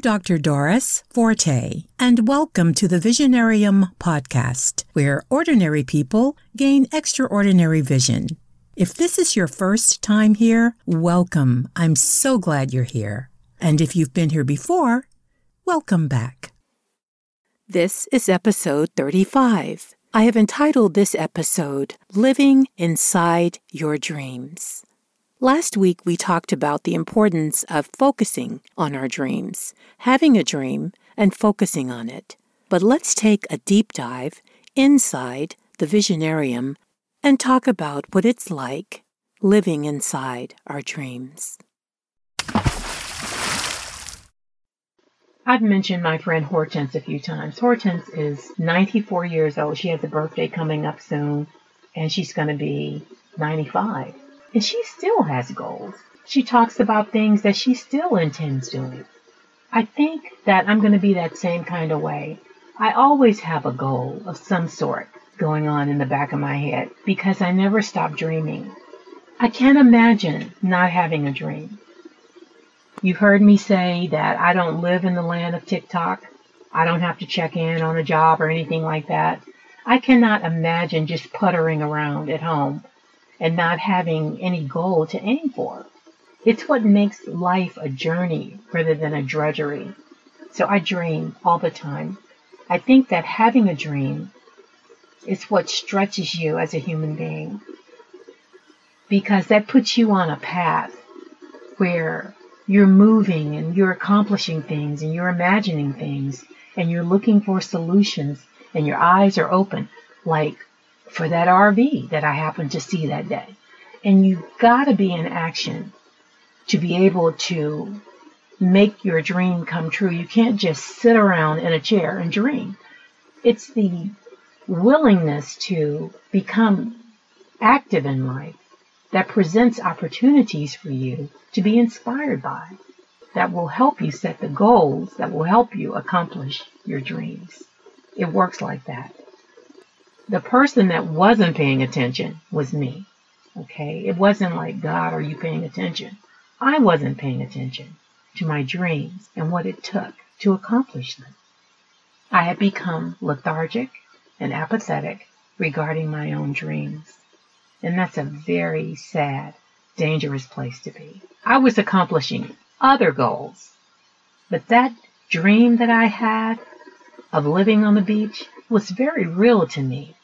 Dr. Doris Forte, and welcome to the Visionarium podcast, where ordinary people gain extraordinary vision. If this is your first time here, welcome. I'm so glad you're here. And if you've been here before, welcome back. This is episode 35. I have entitled this episode Living Inside Your Dreams. Last week, we talked about the importance of focusing on our dreams, having a dream, and focusing on it. But let's take a deep dive inside the Visionarium and talk about what it's like living inside our dreams. I've mentioned my friend Hortense a few times. Hortense is 94 years old. She has a birthday coming up soon, and she's going to be 95. And she still has goals. She talks about things that she still intends doing. I think that I'm going to be that same kind of way. I always have a goal of some sort going on in the back of my head because I never stop dreaming. I can't imagine not having a dream. You've heard me say that I don't live in the land of TikTok. I don't have to check in on a job or anything like that. I cannot imagine just puttering around at home and not having any goal to aim for. It's what makes life a journey rather than a drudgery. So I dream all the time. I think that having a dream is what stretches you as a human being because that puts you on a path where you're moving and you're accomplishing things and you're imagining things and you're looking for solutions and your eyes are open like for that RV that I happened to see that day. And you've got to be in action to be able to make your dream come true. You can't just sit around in a chair and dream. It's the willingness to become active in life that presents opportunities for you to be inspired by, that will help you set the goals, that will help you accomplish your dreams. It works like that. The person that wasn't paying attention was me. Okay? It wasn't like, God, are you paying attention? I wasn't paying attention to my dreams and what it took to accomplish them. I had become lethargic and apathetic regarding my own dreams. And that's a very sad, dangerous place to be. I was accomplishing other goals, but that dream that I had of living on the beach was very real to me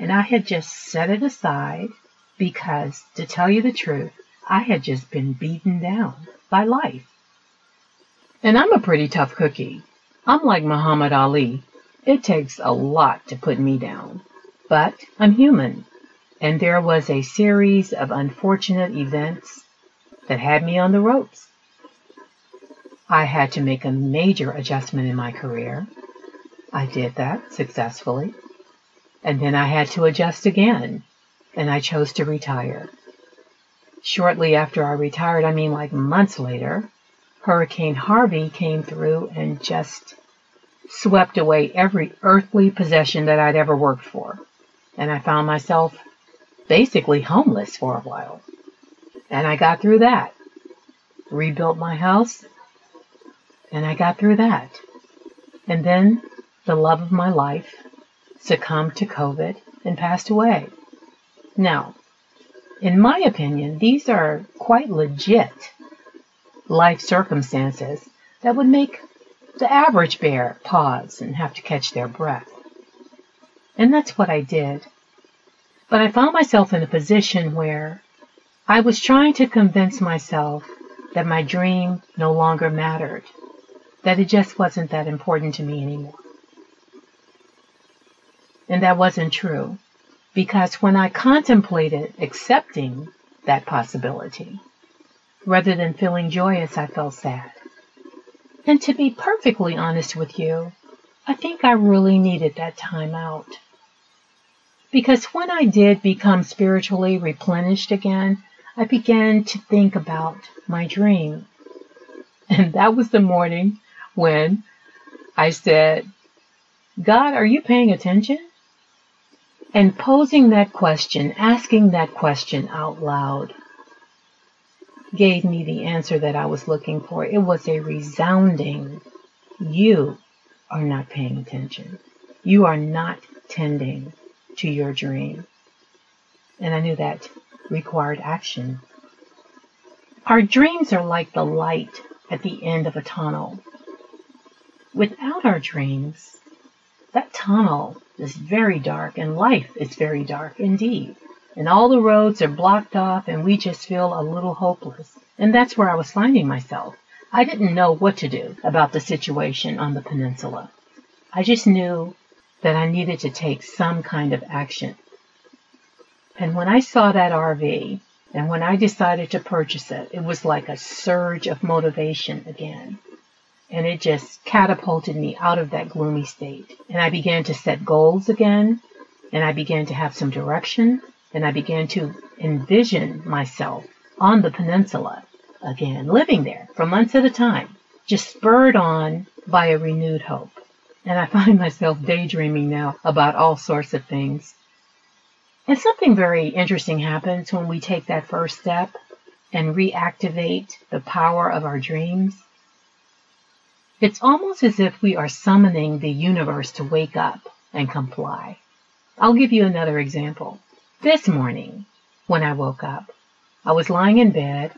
and I had just set it aside because, to tell you the truth, I had just been beaten down by life. And I'm a pretty tough cookie. I'm like Muhammad Ali. It takes a lot to put me down. But I'm human. And there was a series of unfortunate events that had me on the ropes. I had to make a major adjustment in my career. I did that successfully. And then I had to adjust again, and I chose to retire. Shortly after I retired, I mean like months later, Hurricane Harvey came through and just swept away every earthly possession that I'd ever worked for. And I found myself basically homeless for a while. And I got through that. Rebuilt my house, and I got through that. And then the love of my life succumbed to COVID and passed away. Now, in my opinion, these are quite legit life circumstances that would make the average bear pause and have to catch their breath. And that's what I did. But I found myself in a position where I was trying to convince myself that my dream no longer mattered, that it just wasn't that important to me anymore. And that wasn't true. Because when I contemplated accepting that possibility, rather than feeling joyous, I felt sad. And to be perfectly honest with you, I think I really needed that time out. Because when I did become spiritually replenished again, I began to think about my dream. And that was the morning when I said, God, are you paying attention? And posing that question, asking that question out loud, gave me the answer that I was looking for. It was a resounding, you are not paying attention. You are not tending to your dream. And I knew that required action. Our dreams are like the light at the end of a tunnel. Without our dreams, that tunnel is very dark and life is very dark indeed. And all the roads are blocked off and we just feel a little hopeless. And that's where I was finding myself. I didn't know what to do about the situation on the peninsula. I just knew that I needed to take some kind of action. And when I saw that RV and when I decided to purchase it, it was like a surge of motivation again. And it just catapulted me out of that gloomy state. And I began to set goals again. And I began to have some direction. And I began to envision myself on the peninsula again, living there for months at a time, just spurred on by a renewed hope. And I find myself daydreaming now about all sorts of things and something very interesting happens when we take that first step and reactivate the power of our dreams. It's almost as if we are summoning the universe to wake up and comply. I'll give you another example. This morning, when I woke up, I was lying in bed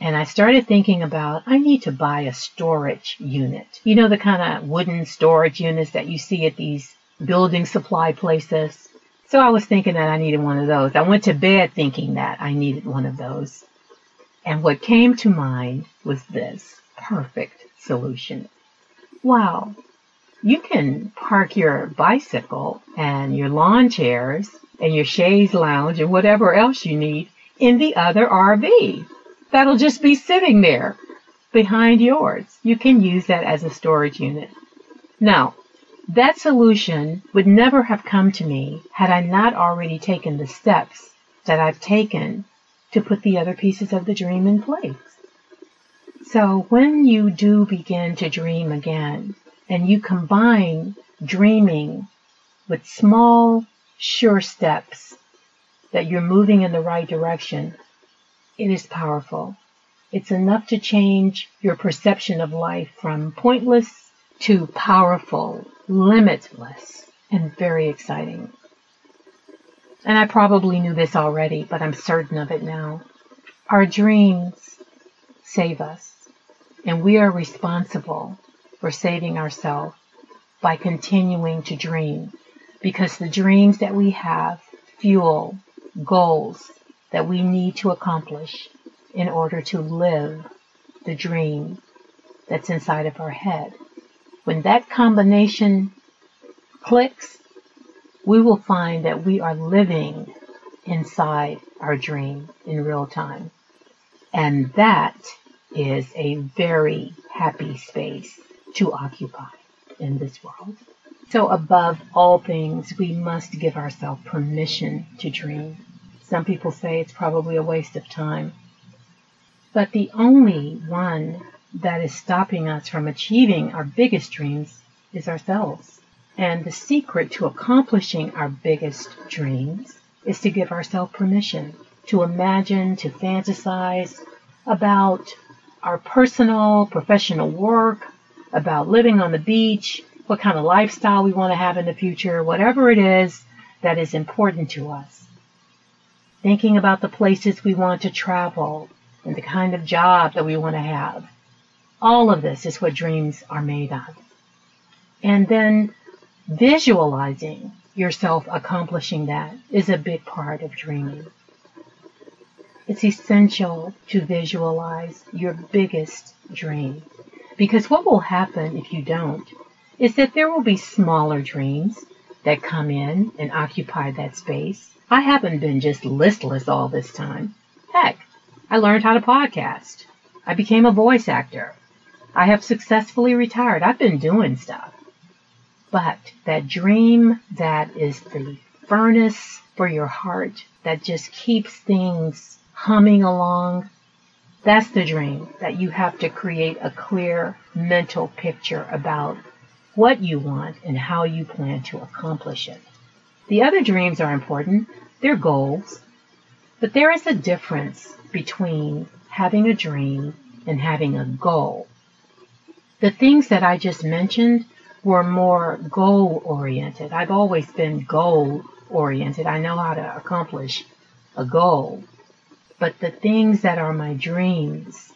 and I started thinking about I need to buy a storage unit. You know, the kind of wooden storage units that you see at these building supply places. So I was thinking that I needed one of those. I went to bed thinking that I needed one of those. And what came to mind was this perfect solution. Wow, you can park your bicycle and your lawn chairs and your chaise lounge and whatever else you need in the other RV. That'll just be sitting there behind yours. You can use that as a storage unit. Now, that solution would never have come to me had I not already taken the steps that I've taken to put the other pieces of the dream in place. So when you do begin to dream again and you combine dreaming with small, sure steps that you're moving in the right direction, it is powerful. It's enough to change your perception of life from pointless to powerful, limitless, and very exciting. And I probably knew this already, but I'm certain of it now. Our dreams save us, and we are responsible for saving ourselves by continuing to dream, because the dreams that we have fuel goals that we need to accomplish in order to live the dream that's inside of our head. When that combination clicks, we will find that we are living inside our dream in real time. And that is a very happy space to occupy in this world. So above all things, we must give ourselves permission to dream. Some people say it's probably a waste of time. But the only one that is stopping us from achieving our biggest dreams is ourselves. And the secret to accomplishing our biggest dreams is to give ourselves permission to imagine, to fantasize about our personal, professional work, about living on the beach, what kind of lifestyle we want to have in the future, whatever it is that is important to us. Thinking about the places we want to travel and the kind of job that we want to have all of this is what dreams are made of. And then visualizing yourself accomplishing that is a big part of dreaming. It's essential to visualize your biggest dream. Because what will happen if you don't is that there will be smaller dreams that come in and occupy that space. I haven't been just listless all this time. Heck, I learned how to podcast. I became a voice actor. I have successfully retired. I've been doing stuff. But that dream that is the furnace for your heart that just keeps things humming along, that's the dream that you have to create a clear mental picture about what you want and how you plan to accomplish it. The other dreams are important. They're goals. But there is a difference between having a dream and having a goal. The things that I just mentioned were more goal oriented. I've always been goal oriented. I know how to accomplish a goal. But the things that are my dreams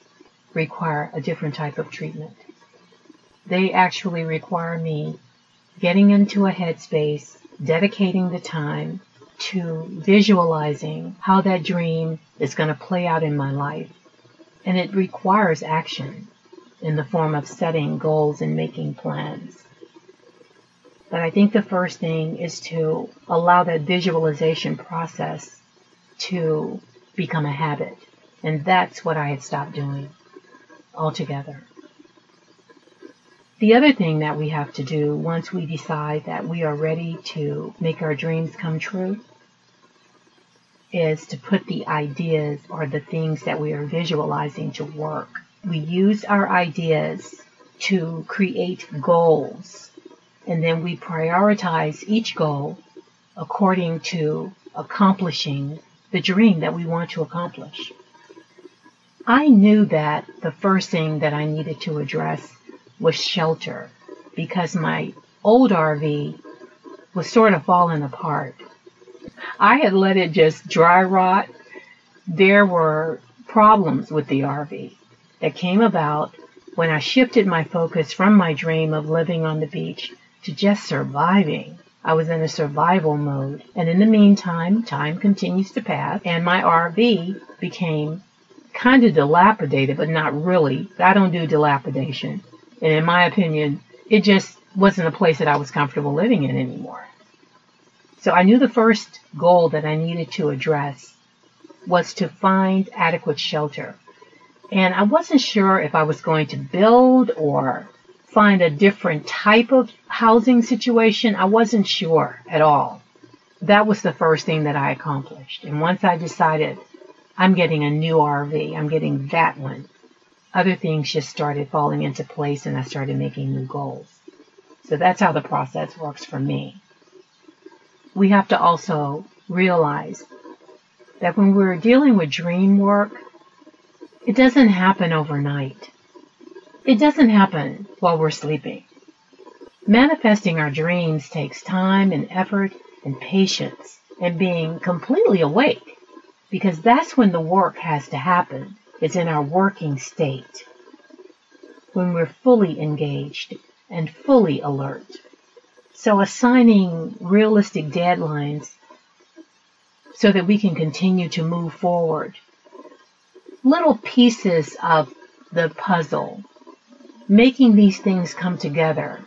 require a different type of treatment. They actually require me getting into a headspace, dedicating the time to visualizing how that dream is going to play out in my life. And it requires action in the form of setting goals and making plans. But I think the first thing is to allow that visualization process to become a habit. And that's what I had stopped doing altogether. The other thing that we have to do once we decide that we are ready to make our dreams come true is to put the ideas or the things that we are visualizing to work. We use our ideas to create goals and then we prioritize each goal according to accomplishing the dream that we want to accomplish. I knew that the first thing that I needed to address was shelter because my old RV was sort of falling apart. I had let it just dry rot. There were problems with the RV that came about when I shifted my focus from my dream of living on the beach to just surviving. I was in a survival mode. And in the meantime, time continues to pass, and my RV became kind of dilapidated, but not really. I don't do dilapidation. And in my opinion, it just wasn't a place that I was comfortable living in anymore. So I knew the first goal that I needed to address was to find adequate shelter. And I wasn't sure if I was going to build or find a different type of housing situation. I wasn't sure at all. That was the first thing that I accomplished. And once I decided I'm getting a new RV, I'm getting that one, other things just started falling into place and I started making new goals. So that's how the process works for me. We have to also realize that when we're dealing with dream work, it doesn't happen overnight. It doesn't happen while we're sleeping. Manifesting our dreams takes time and effort and patience and being completely awake because that's when the work has to happen. It's in our working state. When we're fully engaged and fully alert. So assigning realistic deadlines so that we can continue to move forward. Little pieces of the puzzle making these things come together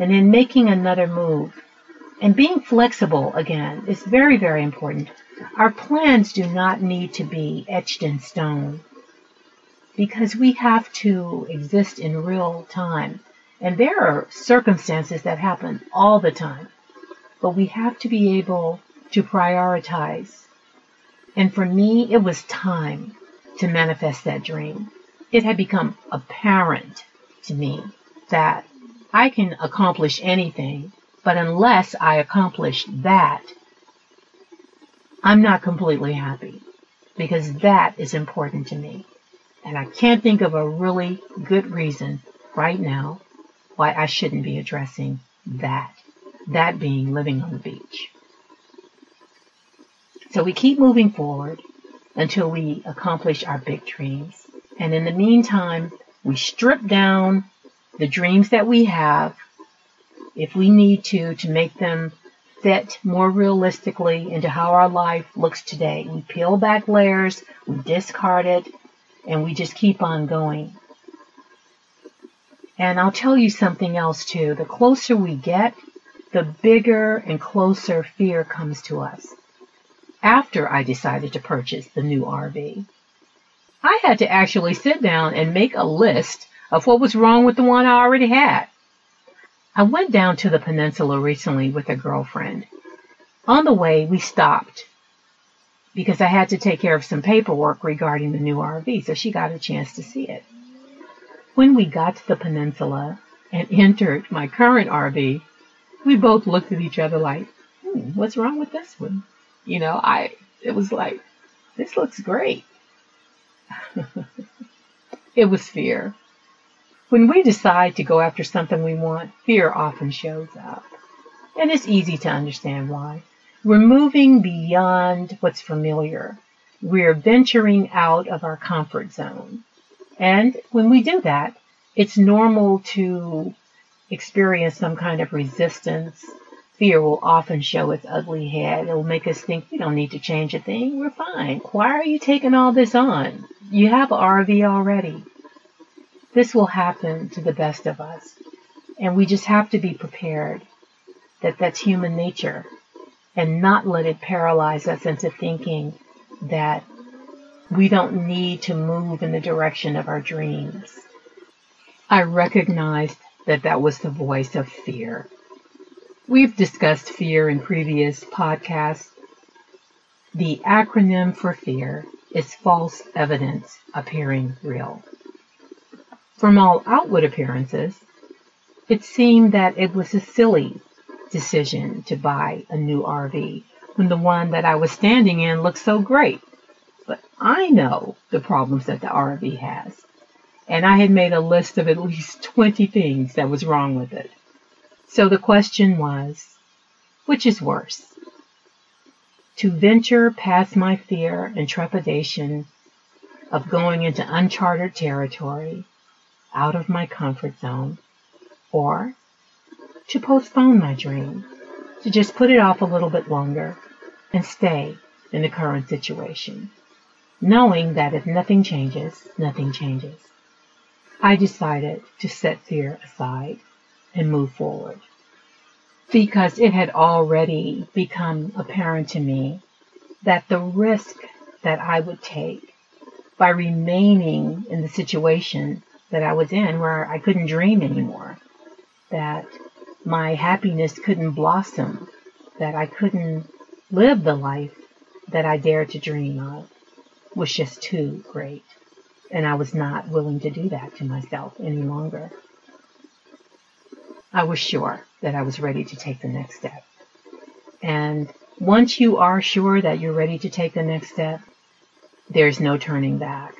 and then making another move and being flexible again is very, very important. Our plans do not need to be etched in stone because we have to exist in real time. And there are circumstances that happen all the time, but we have to be able to prioritize. And for me, it was time to manifest that dream. It had become apparent to me that I can accomplish anything, but unless I accomplish that, I'm not completely happy because that is important to me. And I can't think of a really good reason right now why I shouldn't be addressing that. That being living on the beach. So we keep moving forward until we accomplish our big dreams. And in the meantime, we strip down the dreams that we have, if we need to, to make them fit more realistically into how our life looks today. We peel back layers, we discard it, and we just keep on going. And I'll tell you something else too. The closer we get, the bigger and closer fear comes to us. After I decided to purchase the new RV, I had to actually sit down and make a list of what was wrong with the one I already had. I went down to the peninsula recently with a girlfriend. On the way, we stopped because I had to take care of some paperwork regarding the new RV, so she got a chance to see it. When we got to the peninsula and entered my current RV, we both looked at each other like, hmm, what's wrong with this one? You know, I, it was like, this looks great. it was fear. When we decide to go after something we want, fear often shows up. And it's easy to understand why. We're moving beyond what's familiar. We're venturing out of our comfort zone. And when we do that, it's normal to experience some kind of resistance. Fear will often show its ugly head. It will make us think we don't need to change a thing. We're fine. Why are you taking all this on? You have an RV already. This will happen to the best of us. And we just have to be prepared that that's human nature and not let it paralyze us into thinking that we don't need to move in the direction of our dreams. I recognized that that was the voice of fear. We've discussed fear in previous podcasts. The acronym for fear is false evidence appearing real. From all outward appearances, it seemed that it was a silly decision to buy a new RV when the one that I was standing in looked so great. But I know the problems that the RV has. And I had made a list of at least 20 things that was wrong with it. So the question was, which is worse? To venture past my fear and trepidation of going into uncharted territory out of my comfort zone, or to postpone my dream, to just put it off a little bit longer and stay in the current situation, knowing that if nothing changes, nothing changes. I decided to set fear aside and move forward because it had already become apparent to me that the risk that I would take by remaining in the situation that I was in where I couldn't dream anymore, that my happiness couldn't blossom, that I couldn't live the life that I dared to dream of was just too great. And I was not willing to do that to myself any longer. I was sure that I was ready to take the next step. And once you are sure that you're ready to take the next step, there's no turning back.